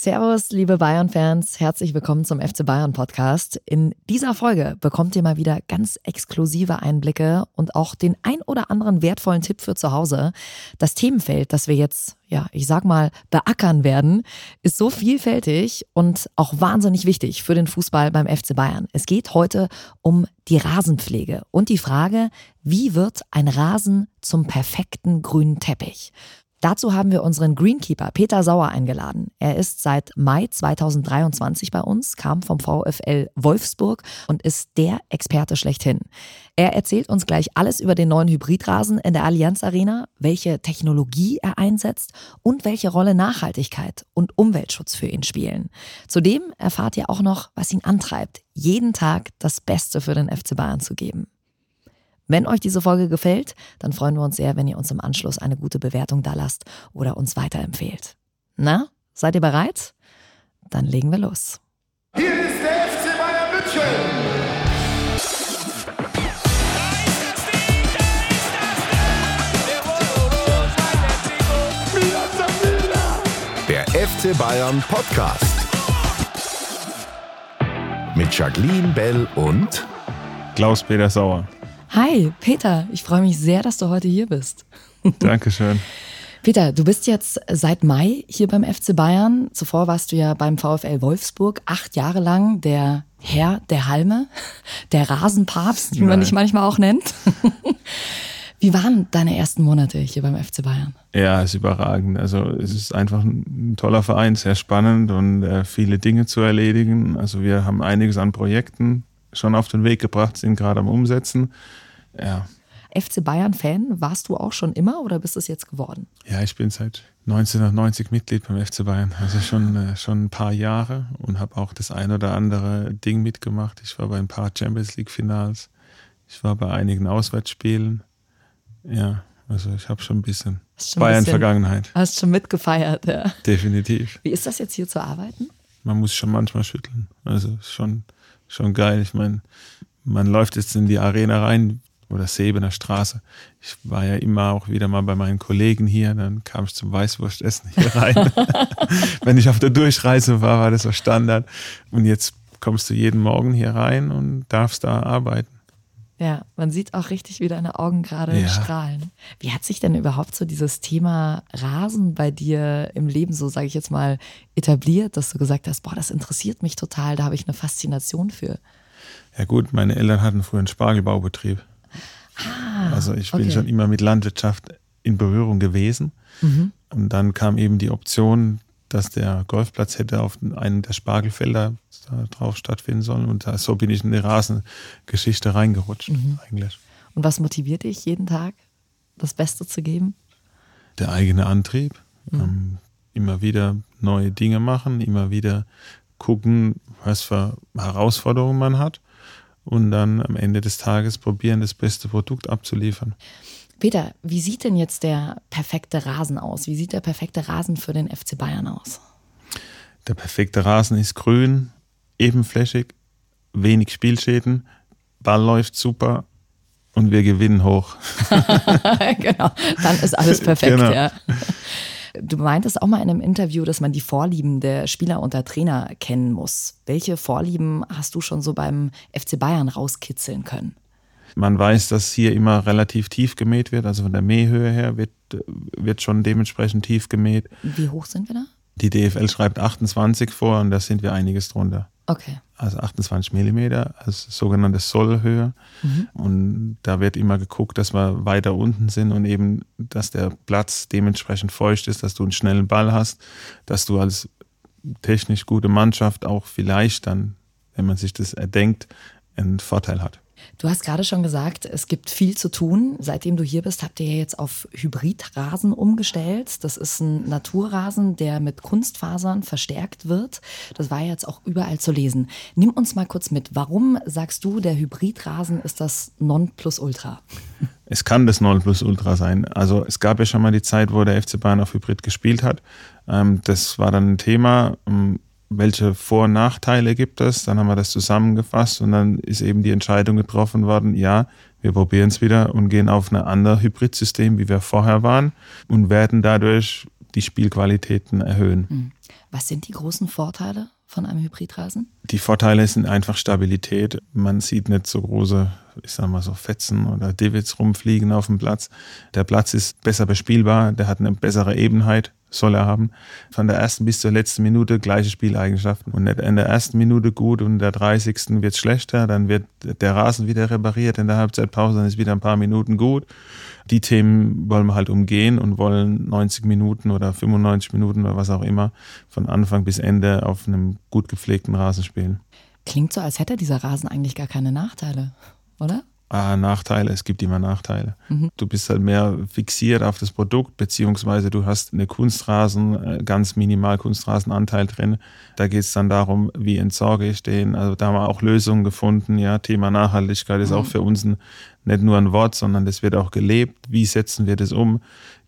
Servus, liebe Bayern-Fans, herzlich willkommen zum FC Bayern Podcast. In dieser Folge bekommt ihr mal wieder ganz exklusive Einblicke und auch den ein oder anderen wertvollen Tipp für zu Hause. Das Themenfeld, das wir jetzt, ja, ich sag mal, beackern werden, ist so vielfältig und auch wahnsinnig wichtig für den Fußball beim FC Bayern. Es geht heute um die Rasenpflege und die Frage, wie wird ein Rasen zum perfekten grünen Teppich? Dazu haben wir unseren Greenkeeper Peter Sauer eingeladen. Er ist seit Mai 2023 bei uns, kam vom VfL Wolfsburg und ist der Experte schlechthin. Er erzählt uns gleich alles über den neuen Hybridrasen in der Allianz Arena, welche Technologie er einsetzt und welche Rolle Nachhaltigkeit und Umweltschutz für ihn spielen. Zudem erfahrt ihr auch noch, was ihn antreibt, jeden Tag das Beste für den FC Bayern zu geben. Wenn euch diese Folge gefällt, dann freuen wir uns sehr, wenn ihr uns im Anschluss eine gute Bewertung da lasst oder uns weiterempfehlt. Na, seid ihr bereit? Dann legen wir los. Hier ist der FC Bayern München. Der FC Bayern Podcast. Mit Jacqueline Bell und Klaus-Peter Sauer. Hi, Peter, ich freue mich sehr, dass du heute hier bist. Dankeschön. Peter, du bist jetzt seit Mai hier beim FC Bayern. Zuvor warst du ja beim VfL Wolfsburg acht Jahre lang der Herr der Halme, der Rasenpapst, wie man Nein. dich manchmal auch nennt. Wie waren deine ersten Monate hier beim FC Bayern? Ja, ist überragend. Also es ist einfach ein toller Verein, sehr spannend und äh, viele Dinge zu erledigen. Also wir haben einiges an Projekten schon auf den Weg gebracht, sind gerade am Umsetzen. Ja, FC Bayern-Fan warst du auch schon immer oder bist es jetzt geworden? ja ich bin seit 1990 Mitglied beim FC Bayern, also schon, äh, schon ein paar Jahre und habe auch das ein oder andere Ding mitgemacht. Ich war bei ein paar Champions League-Finals, ich war bei einigen Auswärtsspielen. Ja, also ich habe schon ein bisschen Bayern-Vergangenheit, Hast schon mitgefeiert, ja. definitiv. Wie ist das jetzt hier zu arbeiten? man muss schon manchmal schütteln. Also schon, schon geil. Ich meine, man läuft jetzt in die Arena rein oder Sebener Straße. Ich war ja immer auch wieder mal bei meinen Kollegen hier, dann kam ich zum Weißwurstessen hier rein. Wenn ich auf der Durchreise war, war das so Standard. Und jetzt kommst du jeden Morgen hier rein und darfst da arbeiten. Ja, man sieht auch richtig, wie deine Augen gerade Ja. strahlen. Wie hat sich denn überhaupt so dieses Thema Rasen bei dir im Leben, so sage ich jetzt mal, etabliert, dass du gesagt hast, boah, das interessiert mich total, da habe ich eine Faszination für. Ja gut, meine Eltern hatten früher einen Spargelbaubetrieb. also ich bin okay. schon immer mit Landwirtschaft in Berührung gewesen. Und dann kam eben die Option, dass der Golfplatz hätte auf einem der Spargelfelder da drauf stattfinden sollen. Und da, so bin ich in die Rasengeschichte reingerutscht eigentlich. Und was motiviert dich jeden Tag, das Beste zu geben? Der eigene Antrieb. Ähm, immer wieder neue Dinge machen, immer wieder gucken, was für Herausforderungen man hat. Und dann am Ende des Tages probieren, das beste Produkt abzuliefern. Peter, wie sieht denn jetzt der perfekte Rasen aus? Wie sieht der perfekte Rasen für den FC Bayern aus? Der perfekte Rasen ist grün, ebenflächig, wenig Spielschäden, Ball läuft super und wir gewinnen hoch. genau, dann ist alles perfekt, Genau. ja. Du meintest auch mal in einem Interview, dass man die Vorlieben der Spieler und der Trainer kennen muss. Welche Vorlieben hast du schon so beim FC Bayern rauskitzeln können? Man weiß, dass hier immer relativ tief gemäht wird, also von der Mähhöhe her wird, wird schon dementsprechend tief gemäht. Wie hoch sind wir da? Die DFL schreibt 28 vor und da sind wir einiges drunter. Okay. Also 28 Millimeter als sogenannte Sollhöhe. Und da wird immer geguckt, dass wir weiter unten sind und eben, dass der Platz dementsprechend feucht ist, dass du einen schnellen Ball hast, dass du als technisch gute Mannschaft auch vielleicht dann, wenn man sich das erdenkt, einen Vorteil hat. Du hast gerade schon gesagt, es gibt viel zu tun. Seitdem du hier bist, habt ihr ja jetzt auf Hybridrasen umgestellt. Das ist ein Naturrasen, der mit Kunstfasern verstärkt wird. Das war jetzt auch überall zu lesen. Nimm uns mal kurz mit. Warum sagst du, der Hybridrasen ist das Nonplusultra? Es kann das Nonplusultra sein. Also es gab ja schon mal die Zeit, wo der FC Bayern auf Hybrid gespielt hat. Ähm, das war dann ein Thema. Welche Vor- und Nachteile gibt es? Dann haben wir das zusammengefasst und dann ist eben die Entscheidung getroffen worden, ja, wir probieren es wieder und gehen auf ein anderes Hybridsystem, wie wir vorher waren und werden dadurch die Spielqualitäten erhöhen. Was sind die großen Vorteile von einem Hybridrasen? Die Vorteile sind einfach Stabilität. Man sieht nicht so große, ich sag mal so Fetzen oder Divots rumfliegen auf dem Platz. Der Platz ist besser bespielbar, der hat eine bessere Ebenheit soll er haben. Von der ersten bis zur letzten Minute gleiche Spieleigenschaften. Und in der ersten Minute gut und in der 30. wird es schlechter, dann wird der Rasen wieder repariert in der Halbzeitpause, dann ist wieder ein paar Minuten gut. Die Themen wollen wir halt umgehen und wollen 90 Minuten oder 95 Minuten oder was auch immer von Anfang bis Ende auf einem gut gepflegten Rasen spielen. Klingt so, als hätte dieser Rasen eigentlich gar keine Nachteile, oder? Ah, Nachteile, es gibt immer Nachteile. Mhm. Du bist halt mehr fixiert auf das Produkt, beziehungsweise du hast eine Kunstrasen, äh, ganz minimal Kunstrasenanteil drin. Da geht es dann darum, wie entsorge ich den. Also da haben wir auch Lösungen gefunden. Ja, Thema Nachhaltigkeit ist mhm. auch für uns ein, nicht nur ein Wort, sondern das wird auch gelebt. Wie setzen wir das um?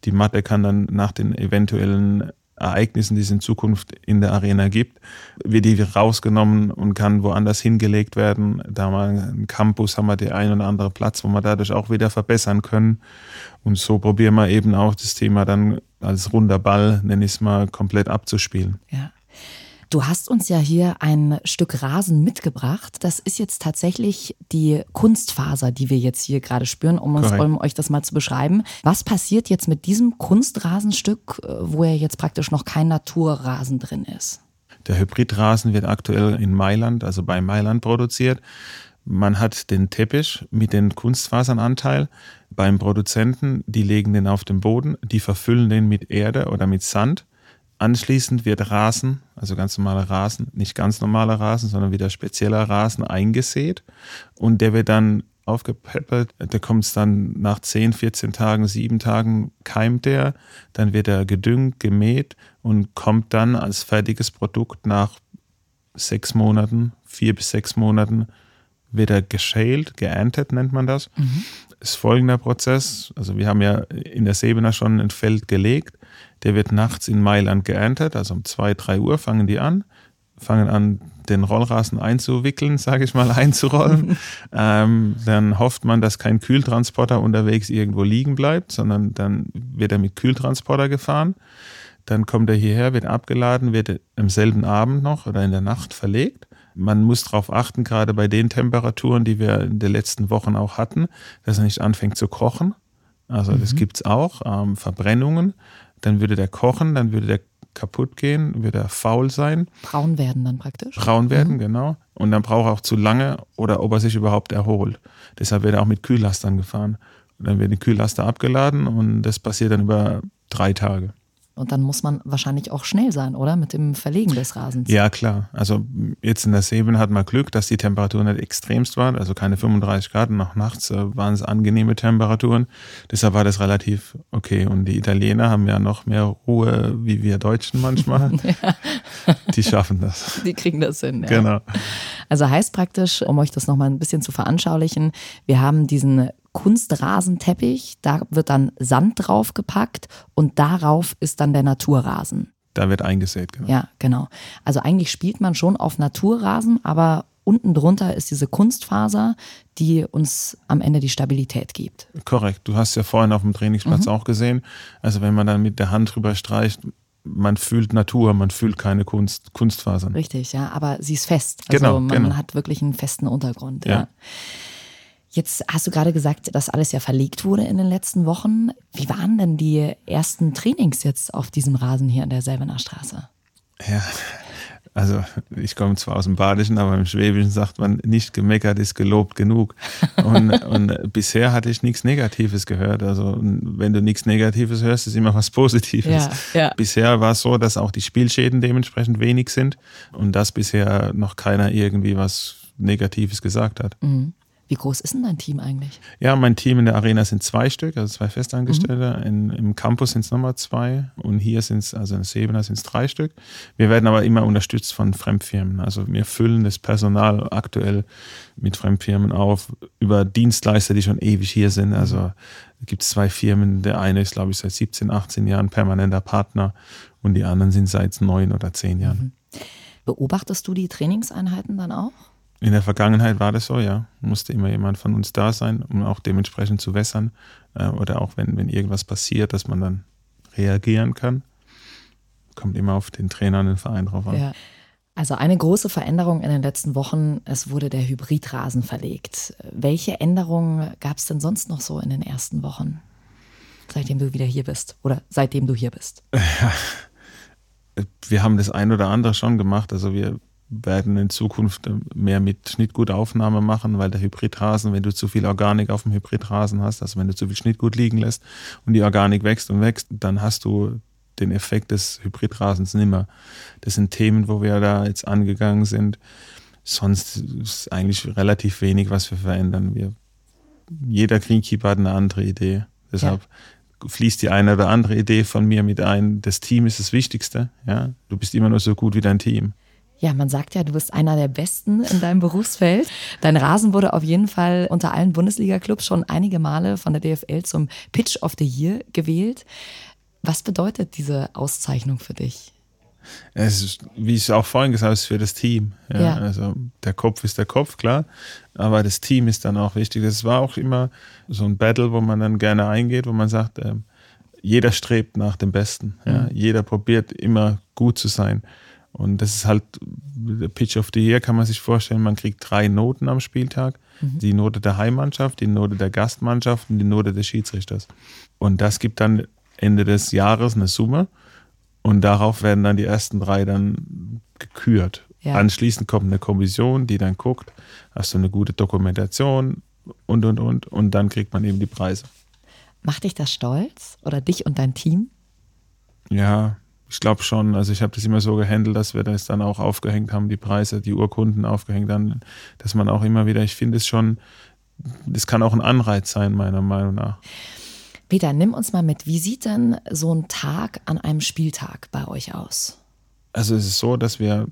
Die Matte kann dann nach den eventuellen Ereignissen, die es in Zukunft in der Arena gibt, wird die rausgenommen und kann woanders hingelegt werden. Da haben wir einen Campus, haben wir den ein oder andere Platz, wo wir dadurch auch wieder verbessern können. Und so probieren wir eben auch das Thema dann als runder Ball, nenne ich es mal, komplett abzuspielen. Ja. Du hast uns ja hier ein Stück Rasen mitgebracht. Das ist jetzt tatsächlich die Kunstfaser, die wir jetzt hier gerade spüren, um, uns, um euch das mal zu beschreiben. Was passiert jetzt mit diesem Kunstrasenstück, äh, wo ja jetzt praktisch noch kein Naturrasen drin ist? Der Hybridrasen wird aktuell in Mailand, also bei Mailand produziert. Man hat den Teppich mit den Kunstfasernanteil beim Produzenten, die legen den auf den Boden, die verfüllen den mit Erde oder mit Sand Anschließend wird Rasen, also ganz normaler Rasen, nicht ganz normaler Rasen, sondern wieder spezieller Rasen eingesät und der wird dann aufgepäppelt. Der kommt es dann nach 10, 14 Tagen, 7 Tagen keimt der, dann wird er gedüngt, gemäht und kommt dann als fertiges Produkt nach sechs Monaten, vier bis sechs Monaten, wird er geschält, geerntet nennt man das. Mhm. Ist folgender Prozess. Also wir haben ja in der Sebener schon ein Feld gelegt der wird nachts in Mailand geerntet, also um zwei, drei Uhr fangen die an, fangen an, den Rollrasen einzuwickeln, sage ich mal, einzurollen. ähm, dann hofft man, dass kein Kühltransporter unterwegs irgendwo liegen bleibt, sondern dann wird er mit Kühltransporter gefahren. Dann kommt er hierher, wird abgeladen, wird am selben Abend noch oder in der Nacht verlegt. Man muss darauf achten, gerade bei den Temperaturen, die wir in den letzten Wochen auch hatten, dass er nicht anfängt zu kochen. Also mhm. das gibt es auch, ähm, Verbrennungen dann würde der kochen, dann würde der kaputt gehen, würde er faul sein. Braun werden dann praktisch. Braun werden, mhm. genau. Und dann braucht er auch zu lange oder ob er sich überhaupt erholt. Deshalb wird er auch mit Kühllastern gefahren. Und dann wird die Kühllaster abgeladen und das passiert dann über drei Tage. Und dann muss man wahrscheinlich auch schnell sein, oder? Mit dem Verlegen des Rasens. Ja, klar. Also jetzt in der Seben hat man Glück, dass die Temperaturen nicht extremst waren. Also keine 35 Grad. Noch nachts äh, waren es angenehme Temperaturen. Deshalb war das relativ okay. Und die Italiener haben ja noch mehr Ruhe wie wir Deutschen manchmal. ja. Die schaffen das. Die kriegen das hin. Ja. Genau. Also heißt praktisch, um euch das nochmal ein bisschen zu veranschaulichen, wir haben diesen Kunstrasenteppich, da wird dann Sand draufgepackt und darauf ist dann der Naturrasen. Da wird eingesät, genau. Ja, genau. Also eigentlich spielt man schon auf Naturrasen, aber unten drunter ist diese Kunstfaser, die uns am Ende die Stabilität gibt. Korrekt. Du hast ja vorhin auf dem Trainingsplatz mhm. auch gesehen. Also wenn man dann mit der Hand drüber streicht, man fühlt Natur, man fühlt keine Kunst, Kunstfasern. Richtig, ja, aber sie ist fest. Also genau, man genau. hat wirklich einen festen Untergrund. ja. ja. Jetzt hast du gerade gesagt, dass alles ja verlegt wurde in den letzten Wochen. Wie waren denn die ersten Trainings jetzt auf diesem Rasen hier in der Selbener Straße? Ja, also ich komme zwar aus dem Badischen, aber im Schwäbischen sagt man, nicht gemeckert ist gelobt genug. Und, und bisher hatte ich nichts Negatives gehört. Also wenn du nichts Negatives hörst, ist immer was Positives. Ja, ja. Bisher war es so, dass auch die Spielschäden dementsprechend wenig sind und dass bisher noch keiner irgendwie was Negatives gesagt hat. Mhm. Wie groß ist denn dein Team eigentlich? Ja, mein Team in der Arena sind zwei Stück, also zwei Festangestellte. Mhm. In, Im Campus sind es nochmal zwei und hier sind es, also in Sebener sind es drei Stück. Wir werden aber immer unterstützt von Fremdfirmen. Also wir füllen das Personal aktuell mit Fremdfirmen auf über Dienstleister, die schon ewig hier sind. Also gibt es zwei Firmen. Der eine ist, glaube ich, seit 17, 18 Jahren permanenter Partner und die anderen sind seit neun oder zehn Jahren. Mhm. Beobachtest du die Trainingseinheiten dann auch? In der Vergangenheit war das so, ja. Musste immer jemand von uns da sein, um auch dementsprechend zu wässern. Äh, oder auch wenn, wenn irgendwas passiert, dass man dann reagieren kann. kommt immer auf den Trainer und den Verein drauf an. Ja. Also eine große Veränderung in den letzten Wochen, es wurde der Hybridrasen verlegt. Welche Änderungen gab es denn sonst noch so in den ersten Wochen, seitdem du wieder hier bist oder seitdem du hier bist? Wir haben das ein oder andere schon gemacht. Also wir werden in Zukunft mehr mit Schnittgutaufnahme machen, weil der Hybridrasen, wenn du zu viel Organik auf dem Hybridrasen hast, also wenn du zu viel Schnittgut liegen lässt und die Organik wächst und wächst, dann hast du den Effekt des Hybridrasens nimmer. Das sind Themen, wo wir da jetzt angegangen sind. Sonst ist eigentlich relativ wenig, was wir verändern. Wir, jeder Greenkeeper hat eine andere Idee. Deshalb ja. fließt die eine oder andere Idee von mir mit ein. Das Team ist das Wichtigste. Ja? Du bist immer nur so gut wie dein Team. Ja, man sagt ja, du bist einer der Besten in deinem Berufsfeld. Dein Rasen wurde auf jeden Fall unter allen Bundesliga-Clubs schon einige Male von der DFL zum Pitch of the Year gewählt. Was bedeutet diese Auszeichnung für dich? Es ist, wie ich auch vorhin gesagt habe, ist für das Team. Ja, ja. Also der Kopf ist der Kopf, klar, aber das Team ist dann auch wichtig. Das war auch immer so ein Battle, wo man dann gerne eingeht, wo man sagt, äh, jeder strebt nach dem Besten. Ja? Mhm. Jeder probiert immer gut zu sein. Und das ist halt, der Pitch of the Year kann man sich vorstellen, man kriegt drei Noten am Spieltag. Mhm. Die Note der Heimmannschaft, die Note der Gastmannschaft und die Note des Schiedsrichters. Und das gibt dann Ende des Jahres eine Summe. Und darauf werden dann die ersten drei dann gekürt. Ja. Anschließend kommt eine Kommission, die dann guckt, hast du eine gute Dokumentation und, und, und. Und dann kriegt man eben die Preise. Macht dich das stolz oder dich und dein Team? Ja, ich glaube schon. Also ich habe das immer so gehandelt, dass wir das dann auch aufgehängt haben, die Preise, die Urkunden aufgehängt haben, dass man auch immer wieder, ich finde es schon, das kann auch ein Anreiz sein, meiner Meinung nach. Peter, nimm uns mal mit. Wie sieht denn so ein Tag an einem Spieltag bei euch aus? Also es ist so, dass wir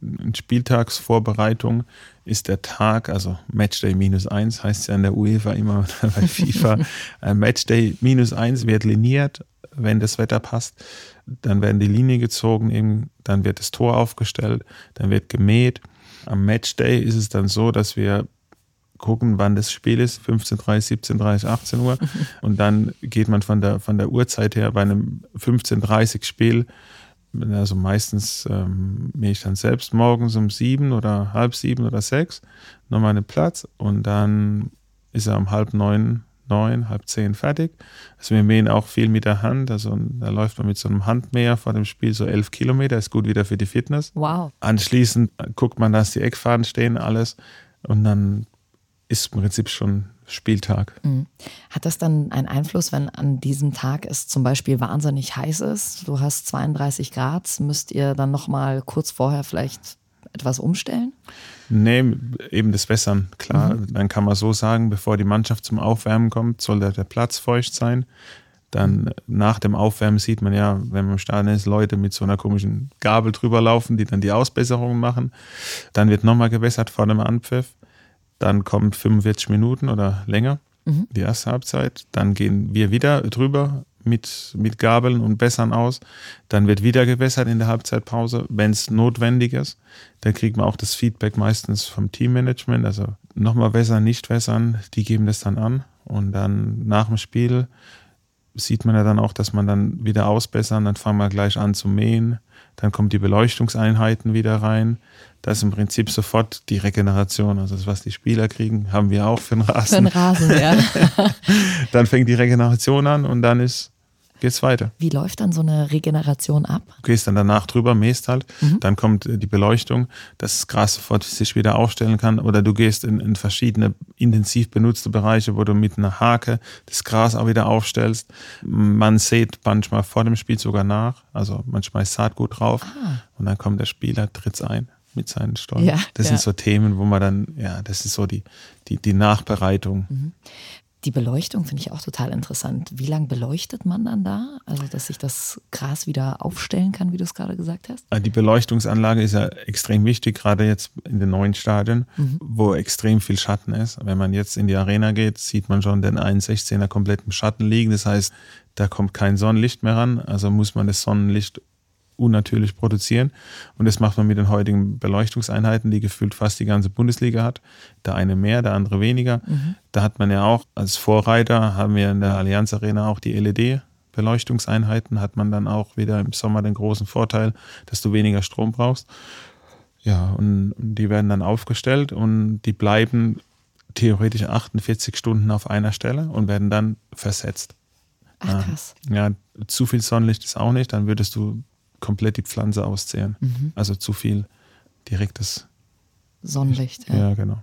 in Spieltagsvorbereitung ist der Tag, also Matchday minus eins heißt ja in der UEFA immer bei FIFA, äh, Matchday minus eins wird liniert, wenn das Wetter passt dann werden die Linien gezogen, eben, dann wird das Tor aufgestellt, dann wird gemäht. Am Matchday ist es dann so, dass wir gucken, wann das Spiel ist, 15.30, 17.30, 18 Uhr. Und dann geht man von der, von der Uhrzeit her bei einem 15.30 Spiel, also meistens ähm, mähe ich dann selbst morgens um sieben oder halb sieben oder sechs nochmal einen Platz und dann ist er um halb neun neun, halb zehn fertig. Also wir mähen auch viel mit der Hand. Also da läuft man mit so einem Handmäher vor dem Spiel so elf Kilometer, ist gut wieder für die Fitness. Wow. Anschließend guckt man, dass die Eckfaden stehen, alles. Und dann ist im Prinzip schon Spieltag. Mhm. Hat das dann einen Einfluss, wenn an diesem Tag es zum Beispiel wahnsinnig heiß ist? Du hast 32 Grad, müsst ihr dann nochmal kurz vorher vielleicht etwas umstellen? Nee, eben das Wässern, klar. Mhm. Dann kann man so sagen, bevor die Mannschaft zum Aufwärmen kommt, soll der, der Platz feucht sein. Dann nach dem Aufwärmen sieht man ja, wenn man im Stadion ist, Leute mit so einer komischen Gabel drüber laufen, die dann die Ausbesserungen machen. Dann wird nochmal gewässert vor dem Anpfiff. Dann kommt 45 Minuten oder länger, mhm. die erste Halbzeit. Dann gehen wir wieder drüber, mit, mit Gabeln und Bessern aus. Dann wird wieder gewässert in der Halbzeitpause, wenn es notwendig ist. Dann kriegt man auch das Feedback meistens vom Teammanagement. Also nochmal wässern, nicht wässern, die geben das dann an. Und dann nach dem Spiel sieht man ja dann auch, dass man dann wieder ausbessern, dann fangen wir gleich an zu mähen, dann kommen die Beleuchtungseinheiten wieder rein. Das ist im Prinzip sofort die Regeneration. Also das, was die Spieler kriegen, haben wir auch für den Rasen. Für den Rasen, ja. dann fängt die Regeneration an und dann ist geht's weiter. Wie läuft dann so eine Regeneration ab? Du gehst dann danach drüber, mähst halt, mhm. dann kommt äh, die Beleuchtung, dass das Gras sofort sich wieder aufstellen kann oder du gehst in, in verschiedene intensiv benutzte Bereiche, wo du mit einer Hake das Gras auch wieder aufstellst. Man sät manchmal vor dem Spiel sogar nach, also man schmeißt Saatgut drauf ah. und dann kommt der Spieler, tritt's ein mit seinen Stollen. Ja, das ja. sind so Themen, wo man dann, ja, das ist so die, die, die Nachbereitung. Mhm. Die Beleuchtung finde ich auch total interessant. Wie lange beleuchtet man dann da? Also, dass sich das Gras wieder aufstellen kann, wie du es gerade gesagt hast? Die Beleuchtungsanlage ist ja extrem wichtig, gerade jetzt in den neuen Stadien, mhm. wo extrem viel Schatten ist. Wenn man jetzt in die Arena geht, sieht man schon den 1,16er komplett im Schatten liegen. Das heißt, da kommt kein Sonnenlicht mehr ran. Also muss man das Sonnenlicht unnatürlich produzieren. Und das macht man mit den heutigen Beleuchtungseinheiten, die gefühlt fast die ganze Bundesliga hat. Der eine mehr, der andere weniger. Mhm. Da hat man ja auch als Vorreiter, haben wir in der Allianz Arena auch die LED Beleuchtungseinheiten hat man dann auch wieder im Sommer den großen Vorteil, dass du weniger Strom brauchst. Ja, und die werden dann aufgestellt und die bleiben theoretisch 48 Stunden auf einer Stelle und werden dann versetzt. Ach, krass. Ja, zu viel Sonnenlicht ist auch nicht, dann würdest du komplett die Pflanze auszehren. Mhm. Also zu viel direktes. Sonnenlicht. Ja. Ja, genau.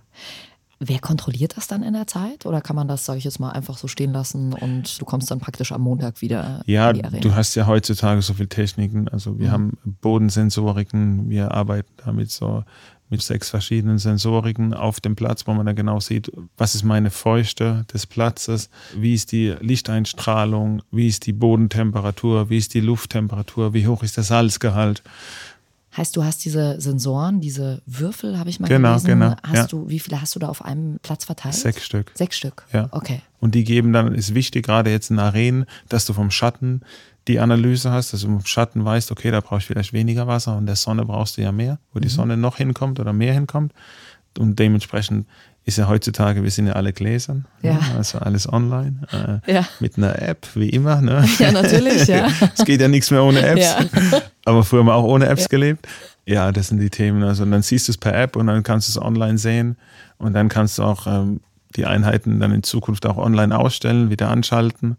Wer kontrolliert das dann in der Zeit? Oder kann man das, sage ich jetzt mal, einfach so stehen lassen und du kommst dann praktisch am Montag wieder Ja, in die Arena? du hast ja heutzutage so viele Techniken. Also wir Mhm. haben Bodensensoriken, wir arbeiten damit so mit sechs verschiedenen Sensoriken auf dem Platz, wo man dann genau sieht, was ist meine Feuchte des Platzes, wie ist die Lichteinstrahlung, wie ist die Bodentemperatur, wie ist die Lufttemperatur, wie hoch ist der Salzgehalt. Heißt, du hast diese Sensoren, diese Würfel, habe ich mal Genau, gelesen. genau, Hast ja. du, wie viele hast du da auf einem Platz verteilt? Sechs Stück. Sechs Stück. Ja. Okay. Und die geben dann, ist wichtig, gerade jetzt in Arenen, dass du vom Schatten die Analyse hast, dass du vom Schatten weißt, okay, da brauche ich vielleicht weniger Wasser und der Sonne brauchst du ja mehr, wo die Sonne noch hinkommt oder mehr hinkommt. Und dementsprechend ist ja heutzutage, wir sind ja alle Gläsern, Ja. ne? also alles online, äh, Ja. mit einer App, wie immer. Ne? Ja, natürlich, ja. es geht ja nichts mehr ohne Apps. Ja. Aber früher haben wir auch ohne Apps gelebt. Ja, das sind die Themen. Also und dann siehst du es per App und dann kannst du es online sehen und dann kannst du auch ähm, die Einheiten dann in Zukunft auch online ausstellen, wieder anschalten.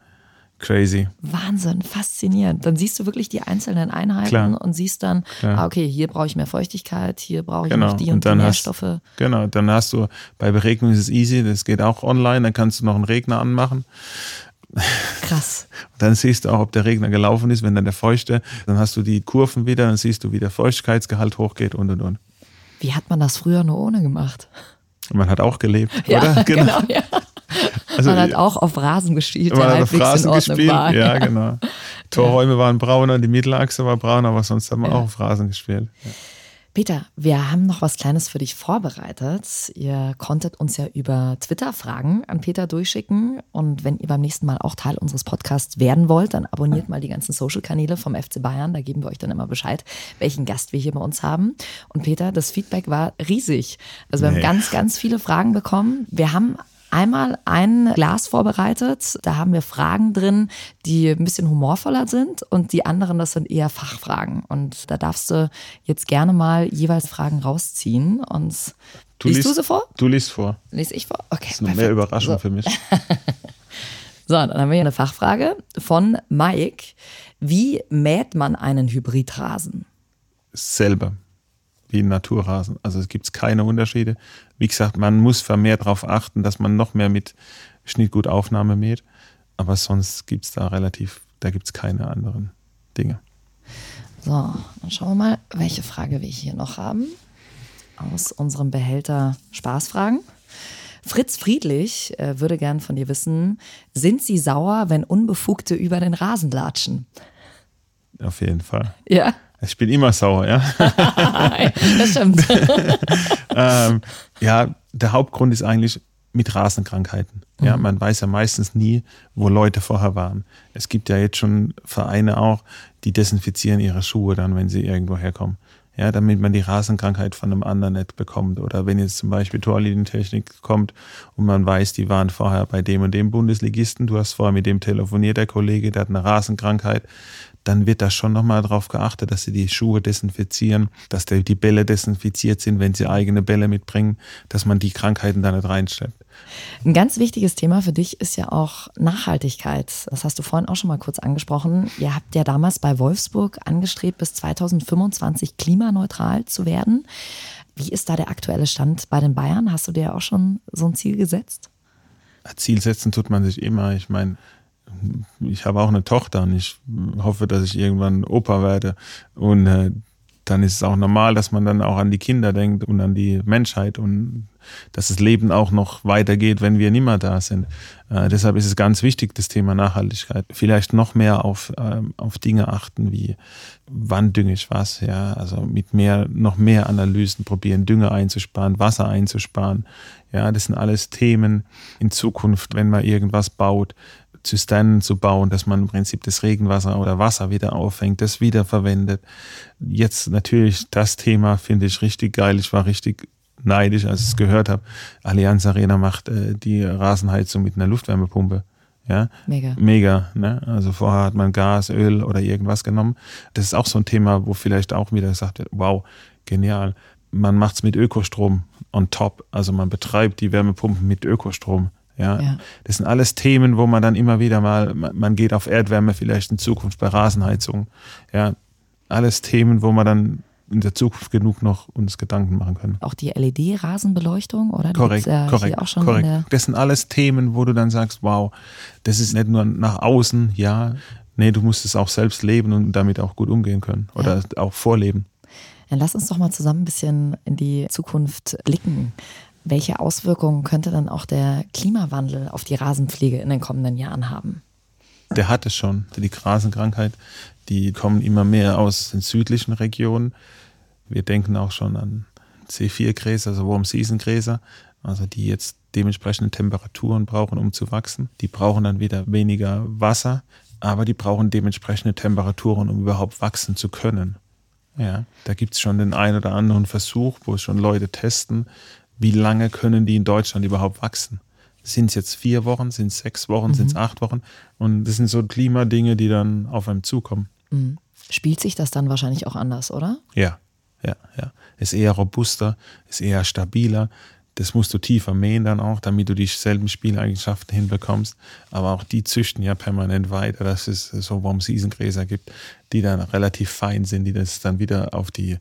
Crazy. Wahnsinn, faszinierend. Dann siehst du wirklich die einzelnen Einheiten Klar. und siehst dann, ah, okay, hier brauche ich mehr Feuchtigkeit, hier brauche ich Genau. noch die und, Und dann die hast- Nährstoffe. Genau, dann hast du, bei Beregnung ist es easy, das geht auch online, dann kannst du noch einen Regner anmachen. Krass. Dann siehst du auch, ob der Regner gelaufen ist, wenn dann der Feuchte, dann hast du die Kurven wieder, dann siehst du, wie der Feuchtigkeitsgehalt hochgeht und und und. Wie hat man das früher nur ohne gemacht? Man hat auch gelebt, Ja, oder? genau. ja. Also, man hat auch auf Rasen gespielt, der halbwegs Rasen in Ordnung gespielt, war. ja, genau. Torräume waren brauner, die Mittelachse war braun, aber sonst haben wir auch auf Rasen gespielt. Peter, wir haben noch was Kleines für dich vorbereitet. Ihr konntet uns ja über Twitter Fragen an Peter durchschicken. Und wenn ihr beim nächsten Mal auch Teil unseres Podcasts werden wollt, dann abonniert mal die ganzen Social-Kanäle vom FC Bayern. Da geben wir euch dann immer Bescheid, welchen Gast wir hier bei uns haben. Und Peter, das Feedback war riesig. Also wir Nee. haben ganz, ganz viele Fragen bekommen. Wir haben einmal ein Glas vorbereitet. Da haben wir Fragen drin, die ein bisschen humorvoller sind und die anderen, das sind eher Fachfragen. Und da darfst du jetzt gerne mal jeweils Fragen rausziehen. Und liest, du sie vor? Du liest vor. Lies ich vor? Okay. Das ist perfekt. mehr Überraschung so. für mich. So, dann haben wir hier eine Fachfrage von Mike. Wie mäht man einen Hybridrasen? Selber. Wie ein Naturrasen. Also es gibt keine Unterschiede. Wie gesagt, man muss vermehrt darauf achten, dass man noch mehr mit Schnittgutaufnahme mäht. Aber sonst gibt es da relativ, da gibt es keine anderen Dinge. So, dann schauen wir mal, welche Frage wir hier noch haben. Aus unserem Behälter Spaßfragen. Fritz Friedlich äh, würde gern von dir wissen, sind Sie sauer, wenn Unbefugte über den Rasen latschen? Auf jeden Fall. Ja, Ich bin immer sauer, ja. das stimmt. ähm, ja, der Hauptgrund ist eigentlich mit Rasenkrankheiten. Ja, man weiß ja meistens nie, wo Leute vorher waren. Es gibt ja jetzt schon Vereine auch, die desinfizieren ihre Schuhe dann, wenn sie irgendwo herkommen. Ja, damit man die Rasenkrankheit von einem anderen nicht bekommt. Oder wenn jetzt zum Beispiel Torlinientechnik kommt und man weiß, die waren vorher bei dem und dem Bundesligisten, du hast vorher mit dem telefoniert, der Kollege, der hat eine Rasenkrankheit, dann wird da schon nochmal darauf geachtet, dass sie die Schuhe desinfizieren, dass die die Bälle desinfiziert sind, wenn sie eigene Bälle mitbringen, dass man die Krankheiten da nicht reinschleppt. Ein ganz wichtiges Thema für dich ist ja auch Nachhaltigkeit. Das hast du vorhin auch schon mal kurz angesprochen. Ihr habt ja damals bei Wolfsburg angestrebt, bis 2025 klimaneutral zu werden. Wie ist da der aktuelle Stand bei den Bayern? Hast du dir auch schon so ein Ziel gesetzt? Ziel setzen tut man sich immer. Ich meine, ich habe auch eine Tochter und ich hoffe, dass ich irgendwann Opa werde. Und äh, dann ist es auch normal, dass man dann auch an die Kinder denkt und an die Menschheit und dass das Leben auch noch weitergeht, wenn wir nicht mehr da sind. Äh, deshalb ist es ganz wichtig, das Thema Nachhaltigkeit. Vielleicht noch mehr auf, ähm, auf Dinge achten, wie wann dünge ich was, ja, also mit mehr, noch mehr Analysen probieren, Dünger einzusparen, Wasser einzusparen. Ja, das sind alles Themen in Zukunft, wenn man irgendwas baut, Zisternen zu bauen, dass man im Prinzip das Regenwasser oder Wasser wieder auffängt, das wiederverwendet. Jetzt natürlich das Thema finde ich richtig geil. Ich war richtig neidisch, als ich es gehört habe. Allianz Arena macht äh, die Rasenheizung mit einer Luftwärmepumpe. Ja, Mega. mega. Ne? Also vorher hat man Gas, Öl oder irgendwas genommen. Das ist auch so ein Thema, wo vielleicht auch wieder gesagt wird, wow, genial. Man macht es mit Ökostrom on top. Also man betreibt die Wärmepumpen mit Ökostrom. Ja? Ja. Das sind alles Themen, wo man dann immer wieder mal, man geht auf Erdwärme vielleicht in Zukunft bei Rasenheizung. Ja, alles Themen, wo man dann in der Zukunft genug noch uns Gedanken machen können. Auch die LED-Rasenbeleuchtung, oder? Korrekt, ja korrekt, Hier auch schon korrekt. Das sind alles Themen, wo du dann sagst, wow, das ist nicht nur nach außen, ja, nee, du musst es auch selbst leben und damit auch gut umgehen können oder auch vorleben. Dann lass uns doch mal zusammen ein bisschen in die Zukunft blicken. Welche Auswirkungen könnte dann auch der Klimawandel auf die Rasenpflege in den kommenden Jahren haben? Der hat es schon, die Grasenkrankheit, die kommen immer mehr aus den südlichen Regionen. Wir denken auch schon an C4-Gräser, also Warm-Season-Gräser, also die jetzt dementsprechende Temperaturen brauchen, um zu wachsen. Die brauchen dann wieder weniger Wasser, aber die brauchen dementsprechende Temperaturen, um überhaupt wachsen zu können. Ja, da gibt es schon den einen oder anderen Versuch, wo schon Leute testen, wie lange können die in Deutschland überhaupt wachsen. Sind es jetzt vier Wochen, sind es sechs Wochen, sind es acht Wochen? Und das sind so Klimadinge, die dann auf einem zukommen. Mhm. Spielt sich das dann wahrscheinlich auch anders, oder? Ja, ja, ja. Ist eher robuster, ist eher stabiler. Das musst du tiefer mähen dann auch, damit du dieselben Spieleigenschaften hinbekommst. Aber auch die züchten ja permanent weiter, dass es so Warm-Season-Gräser gibt, die dann relativ fein sind, die das dann wieder auf die,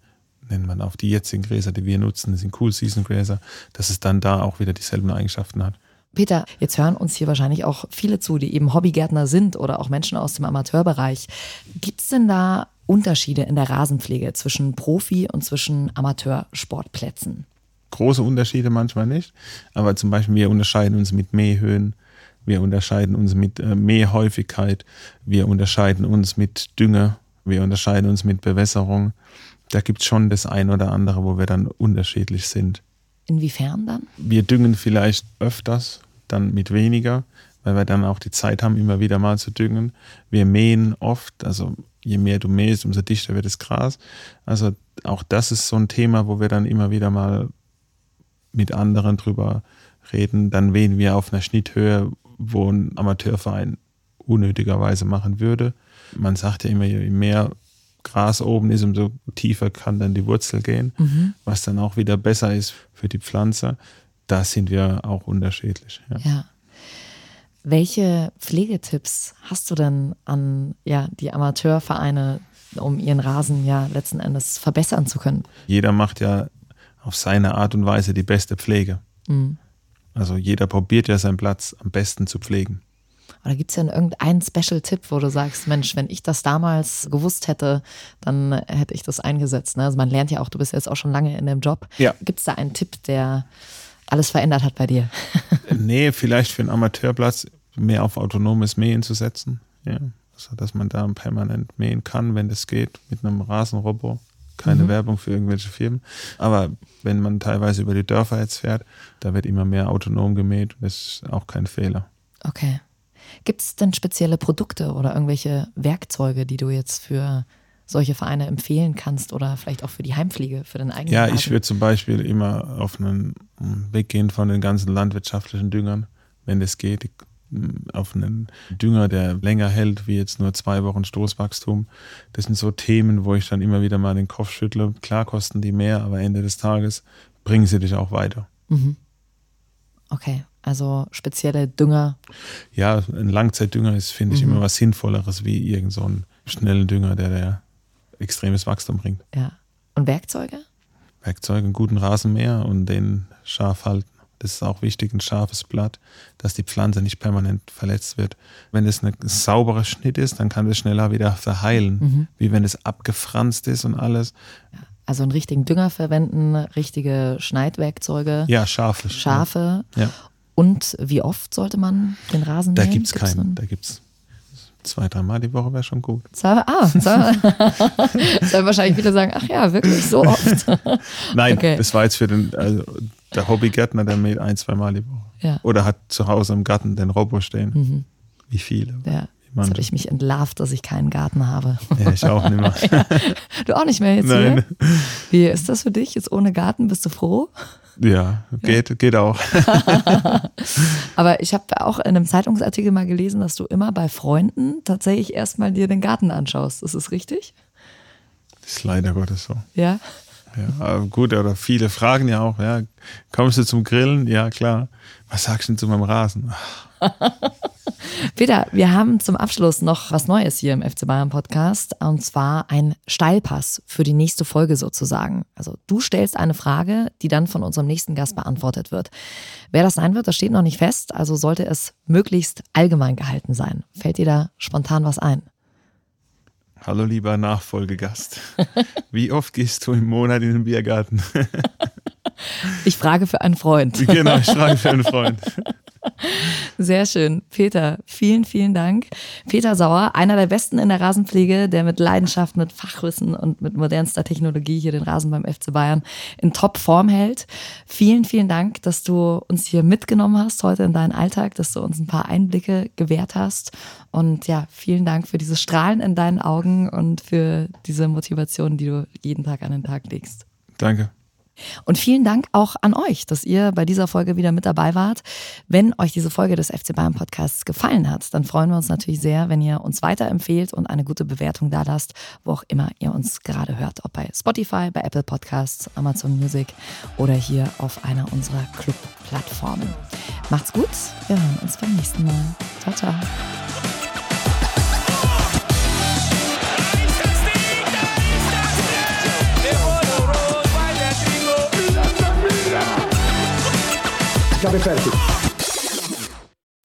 nennt man auf die jetzigen Gräser, die wir nutzen, das sind Cool-Season-Gräser, dass es dann da auch wieder dieselben Eigenschaften hat. Peter, jetzt hören uns hier wahrscheinlich auch viele zu, die eben Hobbygärtner sind oder auch Menschen aus dem Amateurbereich. Gibt es denn da Unterschiede in der Rasenpflege zwischen Profi- und zwischen Amateursportplätzen? große Unterschiede manchmal nicht, aber zum Beispiel wir unterscheiden uns mit Mähhöhen, wir unterscheiden uns mit äh, Mähhäufigkeit, wir unterscheiden uns mit Dünger, wir unterscheiden uns mit Bewässerung. Da gibt es schon das ein oder andere, wo wir dann unterschiedlich sind. Inwiefern dann? Wir düngen vielleicht öfters, dann mit weniger, weil wir dann auch die Zeit haben, immer wieder mal zu düngen. Wir mähen oft, also je mehr du mähst, umso dichter wird das Gras. Also auch das ist so ein Thema, wo wir dann immer wieder mal mit anderen drüber reden. Dann wählen wir auf einer Schnitthöhe, wo ein Amateurverein unnötigerweise machen würde. Man sagt ja immer, je mehr Gras oben ist, umso tiefer kann dann die Wurzel gehen, was dann auch wieder besser ist für die Pflanze. Da sind wir auch unterschiedlich. Ja. Ja. Welche Pflegetipps hast du denn an ja, die Amateurvereine, um ihren Rasen ja letzten Endes verbessern zu können? Jeder macht ja auf seine Art und Weise die beste Pflege. Also jeder probiert ja seinen Platz am besten zu pflegen. Oder gibt es denn irgendeinen Special-Tipp, wo du sagst, Mensch, wenn ich das damals gewusst hätte, dann hätte ich das eingesetzt. Ne? Also man lernt ja auch, du bist jetzt auch schon lange in dem Job. Ja. Gibt es da einen Tipp, der alles verändert hat bei dir? Nee, vielleicht für einen Amateurplatz mehr auf autonomes Mähen zu setzen. Ja. Also, dass man da permanent mähen kann, wenn das geht, mit einem Rasenrobo. Keine Werbung für irgendwelche Firmen. Aber wenn man teilweise über die Dörfer jetzt fährt, da wird immer mehr autonom gemäht. Das ist auch kein Fehler. Okay. Gibt es denn spezielle Produkte oder irgendwelche Werkzeuge, die du jetzt für solche Vereine empfehlen kannst oder vielleicht auch für die Heimpflege, für den eigenen Ja, Rasen? ich würde zum Beispiel immer auf einen Weg gehen von den ganzen landwirtschaftlichen Düngern, wenn das geht, auf einen Dünger, der länger hält, wie jetzt nur zwei Wochen Stoßwachstum. Das sind so Themen, wo ich dann immer wieder mal den Kopf schüttle. Klar kosten die mehr, aber Ende des Tages bringen sie dich auch weiter. Okay, also spezielle Dünger. Ja, ein Langzeitdünger ist, finde ich, immer was Sinnvolleres wie irgend so einen schnellen Dünger, der, der extremes Wachstum bringt. Ja. Und Werkzeuge? Werkzeuge, einen guten Rasenmäher und den scharf halten. Das ist auch wichtig, ein scharfes Blatt, dass die Pflanze nicht permanent verletzt wird. Wenn es ein sauberer Schnitt ist, dann kann das schneller wieder verheilen, wie wenn es abgefranst ist und alles. Also einen richtigen Dünger verwenden, richtige Schneidwerkzeuge, Ja, scharfe. Scharfe. Ja. Und wie oft sollte man den Rasen Da mähen? gibt es Gibt's keinen. einen- Da gibt es zwei, dreimal die Woche wäre schon gut. Zwei- Ah, zwei- sollen wahrscheinlich viele sagen, ach ja, wirklich so oft. Nein, Okay. das war jetzt für den, also der Hobbygärtner, der mäht ein, zweimal die Woche. Ja. Mhm. Oder hat zu Hause im Garten den Robo stehen. Wie viele? Ja. Wie man- Jetzt habe ich mich entlarvt, dass ich keinen Garten habe. Ja, ich auch nicht mehr. Du auch nicht mehr jetzt Nein. hier? Wie ist das für dich? Jetzt ohne Garten, bist du froh? Ja, geht, ja. geht auch. Aber ich habe auch in einem Zeitungsartikel mal gelesen, dass du immer bei Freunden tatsächlich erstmal dir den Garten anschaust. Ist das richtig? Das ist leider Gottes so. Ja. Ja, gut, oder viele fragen ja auch, ja, kommst du zum Grillen? Ja, klar. Was sagst du denn zu meinem Rasen? Peter, wir haben zum Abschluss noch was Neues hier im FC Bayern Podcast und zwar ein Steilpass für die nächste Folge sozusagen. Also du stellst eine Frage, die dann von unserem nächsten Gast beantwortet wird. Wer das sein wird, das steht noch nicht fest, also sollte es möglichst allgemein gehalten sein. Fällt dir da spontan was ein? Hallo lieber Nachfolgegast. Wie oft gehst du im Monat in den Biergarten? Ich frage für einen Freund. Genau, ich frage für einen Freund. Sehr schön. Peter, vielen, vielen Dank. Peter Sauer, einer der Besten in der Rasenpflege, der mit Leidenschaft, mit Fachwissen und mit modernster Technologie hier den Rasen beim FC Bayern in Top-Form hält. Vielen, vielen Dank, dass du uns hier mitgenommen hast heute in deinen Alltag, dass du uns ein paar Einblicke gewährt hast. Und ja, vielen Dank für dieses Strahlen in deinen Augen und für diese Motivation, die du jeden Tag an den Tag legst. Danke. Und vielen Dank auch an euch, dass ihr bei dieser Folge wieder mit dabei wart. Wenn euch diese Folge des FC Bayern Podcasts gefallen hat, dann freuen wir uns natürlich sehr, wenn ihr uns weiterempfehlt und eine gute Bewertung da lasst, wo auch immer ihr uns gerade hört, ob bei Spotify, bei Apple Podcasts, Amazon Music oder hier auf einer unserer Club-Plattformen. Macht's gut, wir hören uns beim nächsten Mal. Ciao, ciao. Cabe bem perto.